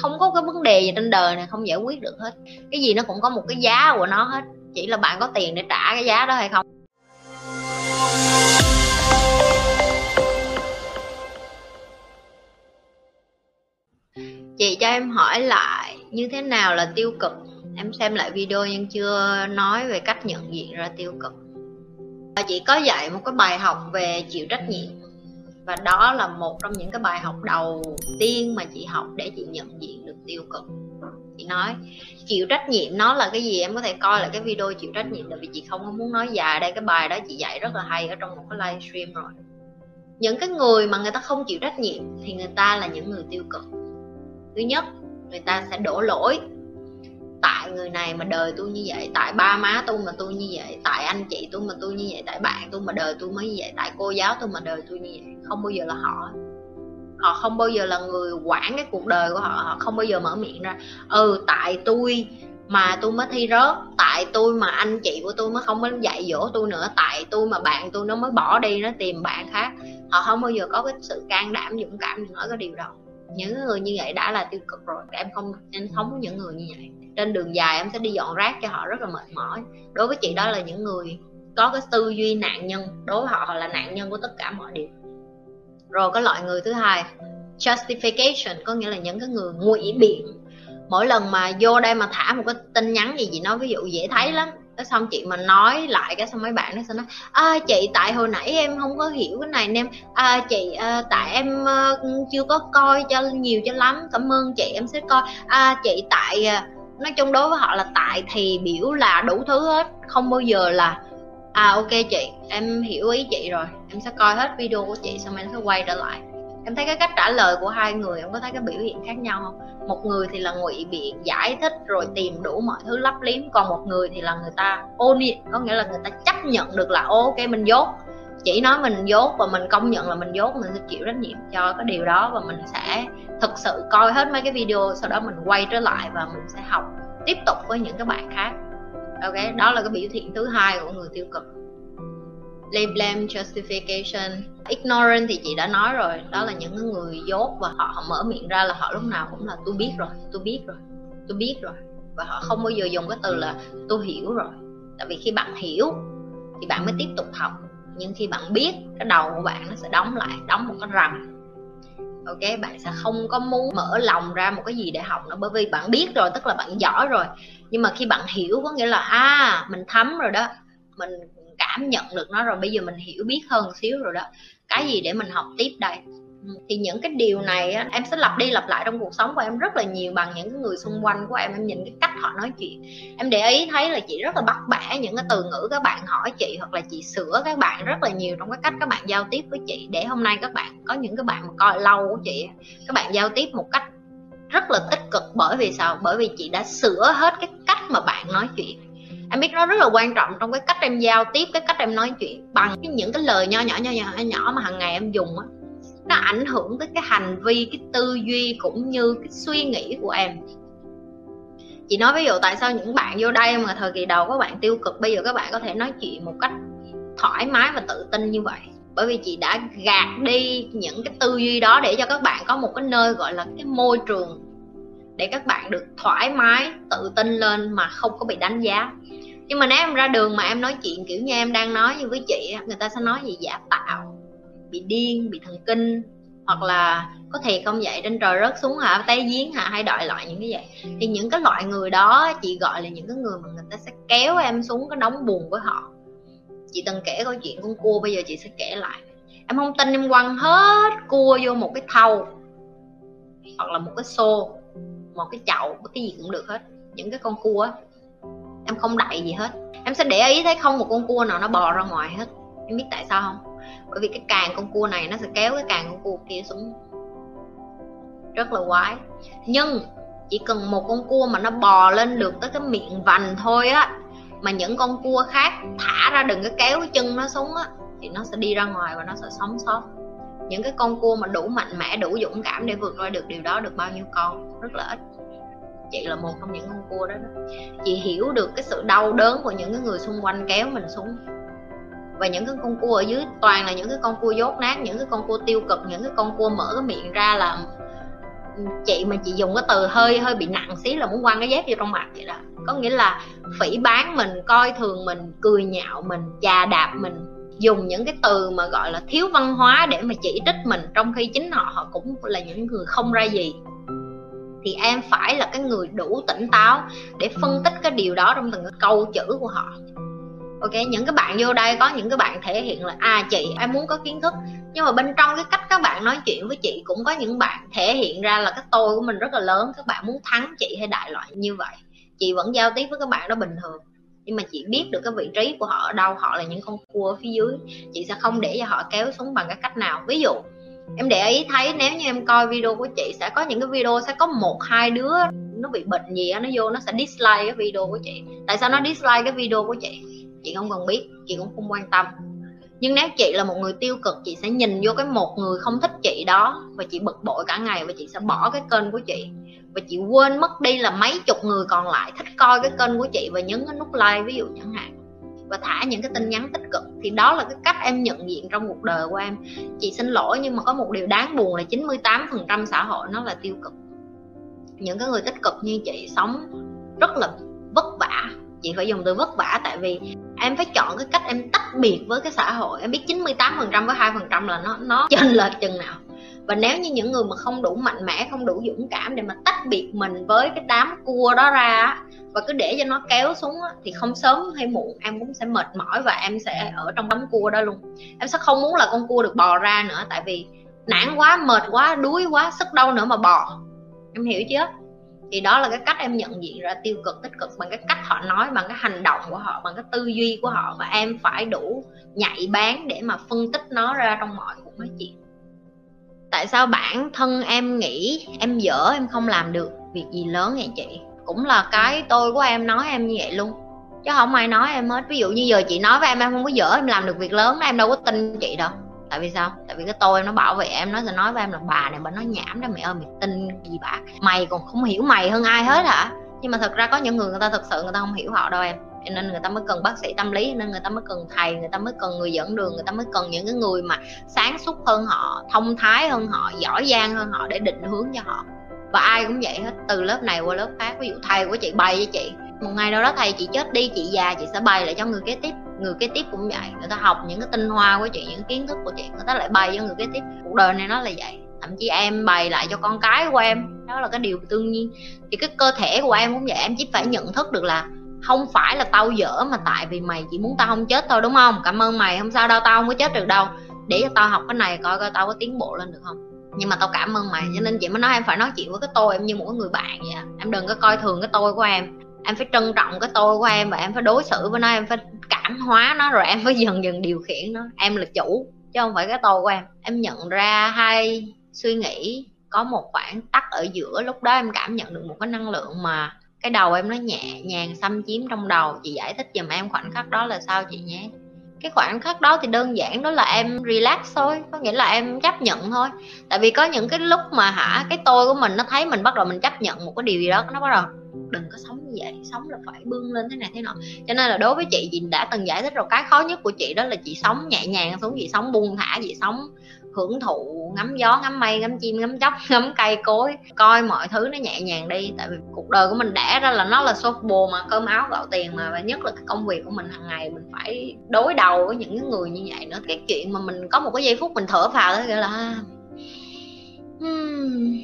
không có cái vấn đề gì trên đời này, không giải quyết được hết. Cái gì nó cũng có một cái giá của nó hết. Chỉ là bạn có tiền để trả cái giá đó hay không. Chị cho em hỏi lại, như thế nào là tiêu cực? Em xem lại video nhưng chưa nói về cách nhận diện ra tiêu cực. Và chị có dạy một cái bài học về chịu trách nhiệm và đó là một trong những cái bài học đầu tiên mà chị học để chị nhận diện được tiêu cực. Chị nói, chịu trách nhiệm nó là cái gì? Em có thể coi lại cái video chịu trách nhiệm tại vì chị không có muốn nói dài đây. Cái bài đó chị dạy rất là hay ở trong một cái livestream rồi. Những cái người mà người ta không chịu trách nhiệm thì người ta là những người tiêu cực. Thứ nhất, người ta sẽ đổ lỗi tại người này mà đời tôi như vậy, tại ba má tôi mà tôi như vậy, tại anh chị tôi mà tôi như vậy, tại bạn tôi mà đời tôi mới như vậy, tại cô giáo tôi mà đời tôi như vậy. Không bao giờ là họ. Họ không bao giờ là người quản cái cuộc đời của họ. Họ không bao giờ mở miệng ra ừ tại tôi mà tôi mới thi rớt, tại tôi mà anh chị của tôi mới không có dạy dỗ tôi nữa, tại tôi mà bạn tôi nó mới bỏ đi, nó tìm bạn khác. Họ không bao giờ có cái sự can đảm, dũng cảm để nói cái điều đó. Những người như vậy đã là tiêu cực rồi, em không em không có những người như vậy trên đường dài em sẽ đi dọn rác cho họ rất là mệt mỏi. Đối với chị đó là những người có cái tư duy nạn nhân đối với họ họ là nạn nhân của tất cả mọi điều. Rồi có loại người thứ hai justification có nghĩa là những cái người ngụy biện. Mỗi lần mà vô đây mà thả một cái tin nhắn gì chị nói ví dụ dễ thấy lắm cái xong chị mà nói lại cái xong mấy bạn nó sẽ nói à, chị tại hồi nãy em không có hiểu cái này nên à, chị à, tại em à, chưa có coi cho nhiều cho lắm. Cảm ơn chị em sẽ coi. À, chị tại à, nói chung đối với họ là tại thì biểu là đủ thứ hết. Không bao giờ là à ok chị, em hiểu ý chị rồi, em sẽ coi hết video của chị xong em sẽ quay trở lại. Em thấy cái cách trả lời của hai người, em có thấy cái biểu hiện khác nhau không? Một người thì là ngụy biện giải thích rồi tìm đủ mọi thứ lấp liếm, còn một người thì là người ta ôn có nghĩa là người ta chấp nhận được là ok, mình dốt chỉ nói mình dốt và mình công nhận là mình dốt mình sẽ chịu trách nhiệm cho cái điều đó và mình sẽ thực sự coi hết mấy cái video sau đó mình quay trở lại và mình sẽ học tiếp tục với những cái bạn khác. Ok đó là cái biểu hiện thứ hai của người tiêu cực. Lay blame justification. Ignorant thì chị đã nói rồi đó là những người dốt và họ, họ mở miệng ra là họ lúc nào cũng là tôi biết rồi tôi biết rồi tôi biết rồi. Và họ không bao giờ dùng cái từ là tôi hiểu rồi. Tại vì khi bạn hiểu thì bạn mới tiếp tục học nhưng khi bạn biết cái đầu của bạn nó sẽ đóng lại, đóng một cái rầm ok, bạn sẽ không có muốn mở lòng ra một cái gì để học nữa bởi vì bạn biết rồi, tức là bạn giỏi rồi. Nhưng mà khi bạn hiểu, có nghĩa là à mình thấm rồi đó, mình cảm nhận được nó rồi, bây giờ mình hiểu, biết hơn xíu rồi đó. Cái gì để mình học tiếp đây? Thì những cái điều này á, em sẽ lặp đi lặp lại trong cuộc sống của em rất là nhiều bằng những cái người xung quanh của em. Em nhìn cái cách họ nói chuyện. Em để ý thấy là chị rất là bắt bẻ những cái từ ngữ các bạn hỏi chị hoặc là chị sửa các bạn rất là nhiều trong cái cách các bạn giao tiếp với chị. Để hôm nay các bạn có những cái bạn mà coi lâu của chị các bạn giao tiếp một cách rất là tích cực. Bởi vì sao? Bởi vì chị đã sửa hết cái cách mà bạn nói chuyện. Em biết nó rất là quan trọng trong cái cách em giao tiếp cái cách em nói chuyện. Bằng những cái lời nho nhỏ nho nhỏ nhỏ mà hàng ngày em dùng á nó ảnh hưởng tới cái hành vi, cái tư duy cũng như cái suy nghĩ của em. Chị nói ví dụ tại sao những bạn vô đây mà thời kỳ đầu các bạn tiêu cực, bây giờ các bạn có thể nói chuyện một cách thoải mái và tự tin như vậy. Bởi vì chị đã gạt đi những cái tư duy đó để cho các bạn có một cái nơi gọi là cái môi trường để các bạn được thoải mái, tự tin lên mà không có bị đánh giá. Nhưng mà nếu em ra đường mà em nói chuyện kiểu như em đang nói như với chị người ta sẽ nói gì? Dạ, Giả tạo bị điên, bị thần kinh, hoặc là có thiệt không vậy trên trời rớt xuống hả tay giếng hả, hay đợi loại những cái vậy. Thì những cái loại người đó chị gọi là những cái người mà người ta sẽ kéo em xuống cái đóng buồn với họ. Chị từng kể câu chuyện con cua, bây giờ chị sẽ kể lại. Em không tin em quăng hết cua vô một cái thau, hoặc là một cái xô, một cái chậu cái gì cũng được hết. Những cái con cua em không đậy gì hết. Em sẽ để ý thấy không một con cua nào nó bò ra ngoài hết. Em biết tại sao không? Bởi vì cái càng con cua này nó sẽ kéo cái càng con cua kia xuống. Rất là quái. Nhưng chỉ cần một con cua mà nó bò lên được tới cái miệng vành thôi á mà những con cua khác thả ra đừng có kéo cái chân nó xuống á thì nó sẽ đi ra ngoài và nó sẽ sống sót. Những cái con cua mà đủ mạnh mẽ đủ dũng cảm để vượt qua được điều đó được bao nhiêu con? Rất là ít. Chị là một trong những con cua đó, đó. chị hiểu được cái sự đau đớn của những cái người xung quanh kéo mình xuống và những cái con cua ở dưới toàn là những cái con cua dốt nát, những cái con cua tiêu cực, những cái con cua mở cái miệng ra là chị mà chị dùng cái từ hơi hơi bị nặng xí là muốn quăng cái dép vô trong mặt vậy đó. Có nghĩa là phỉ bán mình, coi thường mình, cười nhạo mình, chà đạp mình, dùng những cái từ mà gọi là thiếu văn hóa để mà chỉ trích mình, trong khi chính họ họ cũng là những người không ra gì. Thì em phải là cái người đủ tỉnh táo để phân tích cái điều đó trong từng cái câu chữ của họ ok những cái bạn vô đây có những cái bạn thể hiện là à chị em muốn có kiến thức. Nhưng mà bên trong cái cách các bạn nói chuyện với chị cũng có những bạn thể hiện ra là cái tôi của mình rất là lớn các bạn muốn thắng chị hay đại loại như vậy. Chị vẫn giao tiếp với các bạn đó bình thường. Nhưng mà chị biết được cái vị trí của họ ở đâu họ là những con cua ở phía dưới. Chị sẽ không để cho họ kéo xuống bằng cái cách nào. Ví dụ em để ý thấy nếu như em coi video của chị sẽ có những cái video sẽ có một hai đứa nó bị bệnh gì đó, nó vô nó sẽ dislike cái video của chị. Tại sao nó dislike cái video của chị? Chị không cần biết, chị cũng không quan tâm. Nhưng nếu chị là một người tiêu cực, chị sẽ nhìn vô cái một người không thích chị đó và chị bực bội cả ngày và chị sẽ bỏ cái kênh của chị. Và chị quên mất đi là mấy chục người còn lại thích coi cái kênh của chị và nhấn cái nút like ví dụ chẳng hạn. Và thả những cái tin nhắn tích cực. Thì đó là cái cách em nhận diện trong cuộc đời của em. Chị xin lỗi nhưng mà có một điều đáng buồn là 98% xã hội nó là tiêu cực. Những cái người tích cực như chị sống rất là vất vả chị phải dùng từ vất vả, tại vì em phải chọn cái cách em tách biệt với cái xã hội. Em biết 98% với hai phần trăm là nó nó chênh lệch chừng nào. Và nếu như những người mà không đủ mạnh mẽ, không đủ dũng cảm để mà tách biệt mình với cái đám cua đó ra và cứ để cho nó kéo xuống thì không sớm hay muộn em cũng sẽ mệt mỏi và em sẽ ở trong đám cua đó luôn. Em sẽ không muốn là con cua được bò ra nữa, tại vì nản quá, mệt quá, đuối quá, sức đâu nữa mà bò. Em hiểu chưa? Thì đó là cái cách em nhận diện ra tiêu cực, tích cực bằng cái cách họ nói, bằng cái hành động của họ, bằng cái tư duy của họ và em phải đủ nhạy bén để mà phân tích nó ra trong mọi cuộc nói chuyện. Tại sao bản thân em nghĩ em dở, em không làm được việc gì lớn vậy chị? Cũng là cái tôi của em nói em như vậy luôn. Chứ không ai nói em hết. Ví dụ như giờ chị nói với em em không có dở, em làm được việc lớn em đâu có tin chị đâu tại vì sao? Tại vì cái tôi em nó bảo vệ em, nó sẽ nói với em là, bà này bà nói nhảm đó mẹ ơi, mày tin gì bà? Mày còn không hiểu mày hơn ai hết hả? Nhưng mà thật ra có những người người ta thật sự người ta không hiểu họ đâu em. Cho nên người ta mới cần bác sĩ tâm lý nên người ta mới cần thầy, người ta mới cần người dẫn đường, người ta mới cần những cái người mà sáng suốt hơn họ, thông thái hơn họ, giỏi giang hơn họ để định hướng cho họ. Và ai cũng vậy hết, từ lớp này qua lớp khác. Ví dụ thầy của chị bày với chị, một ngày nào đó thầy chị chết đi, chị già chị sẽ bày lại cho người kế tiếp người kế tiếp cũng vậy. Người ta học những cái tinh hoa của chị, những kiến thức của chị, người ta lại bày cho người kế tiếp. Cuộc đời này nó là vậy. Thậm chí em bày lại cho con cái của em. Đó là cái điều tương nhiên. Thì cái cơ thể của em cũng vậy. Em chỉ phải nhận thức được là không phải là tao dở mà tại vì mày chỉ muốn tao không chết thôi, đúng không? Cảm ơn mày. Không sao đâu, tao không có chết được đâu. Để cho tao học cái này coi coi tao có tiến bộ lên được không. Nhưng mà tao cảm ơn mày. Cho nên chị mới nói, em phải nói chuyện với cái tôi. Em như một người bạn vậy à. em đừng có coi thường cái tôi của em em phải trân trọng cái tôi của em và em phải đối xử với nó, em phải cảm hóa nó rồi em phải dần dần điều khiển nó. Em là chủ, chứ không phải cái tôi của em. Em nhận ra hai suy nghĩ có một khoảng tắc ở giữa, lúc đó em cảm nhận được một cái năng lượng mà cái đầu em nó nhẹ nhàng xâm chiếm trong đầu. Chị giải thích giùm em khoảnh khắc đó là sao chị nhé. Cái khoảnh khắc đó thì đơn giản, đó là em relax thôi, có nghĩa là em chấp nhận thôi. Tại vì có những cái lúc mà hả, cái tôi của mình nó thấy mình bắt đầu mình chấp nhận một cái điều gì đó, nó bắt đầu đừng có sống như vậy sống là phải bươn lên thế này thế nọ. Cho nên là đối với chị chị đã từng giải thích rồi cái khó nhất của chị đó là chị sống nhẹ nhàng xuống chị sống buông thả chị sống hưởng thụ ngắm gió ngắm mây ngắm chim ngắm chóc ngắm cây cối coi mọi thứ nó nhẹ nhàng đi. Tại vì cuộc đời của mình đẻ ra là nó là softball mà cơm áo gạo tiền mà và nhất là cái công việc của mình hàng ngày mình phải đối đầu với những người như vậy nữa. Cái chuyện mà mình có một cái giây phút mình thở phào đó gọi là hmm,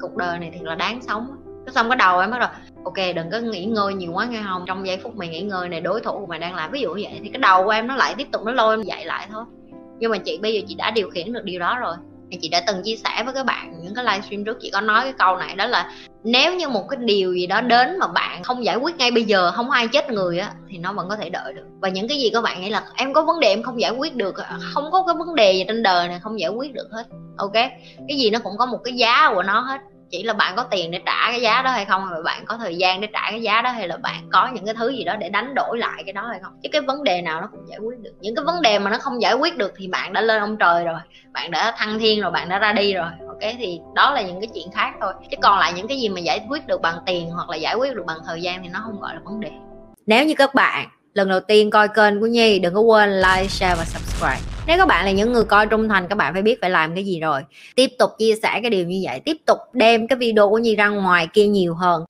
cuộc đời này thì là đáng sống cái xong cái đầu em bắt đầu ok, đừng có nghỉ ngơi nhiều quá nghe không? Trong giây phút mày nghỉ ngơi này, đối thủ của mày đang làm ví dụ như vậy thì cái đầu của em nó lại tiếp tục nó lôi em dậy lại thôi. Nhưng mà chị, bây giờ chị đã điều khiển được điều đó rồi. Chị đã từng chia sẻ với các bạn những cái livestream trước, chị có nói cái câu này, đó là nếu như một cái điều gì đó đến mà bạn không giải quyết ngay bây giờ, không ai chết người á, thì nó vẫn có thể đợi được. Và những cái gì các bạn nghĩ là em có vấn đề em không giải quyết được không có cái vấn đề gì trên đời này không giải quyết được hết, ok? Cái gì nó cũng có một cái giá của nó hết chỉ là bạn có tiền để trả cái giá đó hay không hay bạn có thời gian để trả cái giá đó hay là bạn có những cái thứ gì đó để đánh đổi lại cái đó hay không? Chứ cái vấn đề nào nó cũng giải quyết được. Những cái vấn đề mà nó không giải quyết được thì bạn đã lên ông trời rồi, bạn đã thăng thiên rồi, bạn đã ra đi rồi, ok? Thì đó là những cái chuyện khác thôi. Chứ còn lại những cái gì mà giải quyết được bằng tiền hoặc là giải quyết được bằng thời gian thì nó không gọi là vấn đề. Nếu như các bạn lần đầu tiên coi kênh của nhi, đừng có quên like, share và subscribe nếu các bạn là những người coi trung thành, các bạn phải biết phải làm cái gì rồi. Tiếp tục chia sẻ cái điều như vậy. Tiếp tục đem cái video của nhi ra ngoài kia nhiều hơn.